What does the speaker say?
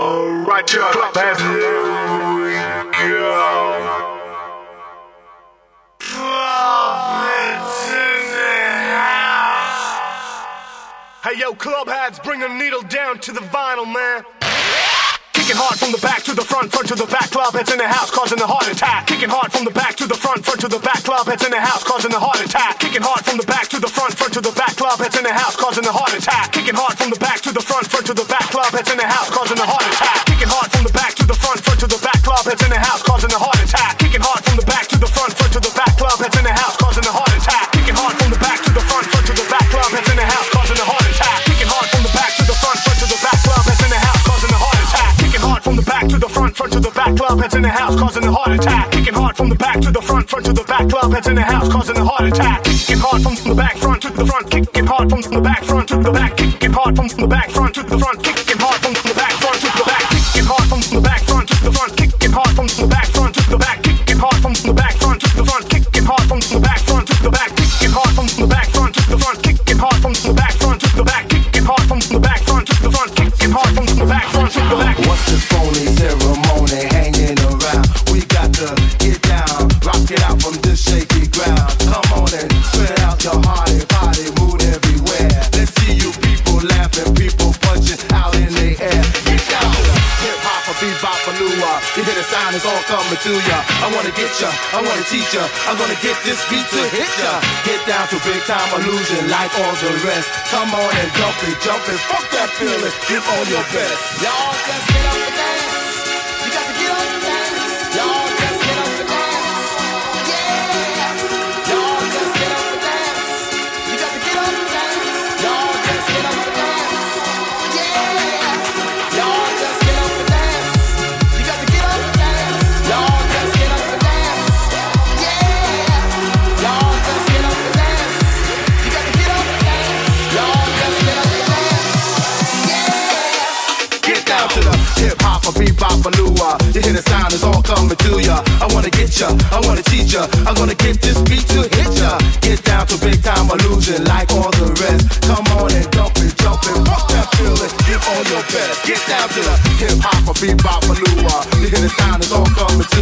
Alright, club has Hey yo, club hats, bring the needle down to the vinyl, man. Kicking hard from the back to the front, front to the back, club heads in the house, causing a heart attack. Kicking hard from the back to the front, front to the back, club heads in the house, causing a heart attack. Kicking hard from the back to the front, front to the back, club heads in the house, causing a heart attack. Kicking hard from the back to the front, front to the back, club heads in the house, causing a heart attack. Kicking hard from the back to the front, front to the back, club heads in the house, heads in the house, causing a heart attack. Kicking hard from the back to the front, front to the back, club heads in the house, causing a heart attack. Kicking hard from the back, front to the front, kicking hard from the back, front to the back, kicking hard from the back, front to the front, kicking hard from the back, You hear the sound, it's all coming to ya. I wanna get ya, I wanna teach ya. I'm gonna get this beat to hit ya. Get down to big time illusion like all the rest. Come on and jump it, jump it, fuck that feeling. Give all your best. Y'all just get up Get down to the hip hop, a bebop, a new uh, You hear the sound, it's all coming to ya. I wanna get ya, I wanna teach ya. I'm gonna get this beat to hit ya. Get down to big time illusion like all the rest. Come on and dump it, jump it, fuck that feeling. Give all your best. Get down to the hip hop, a bebop, a new uh, You hear the sound, it's all coming to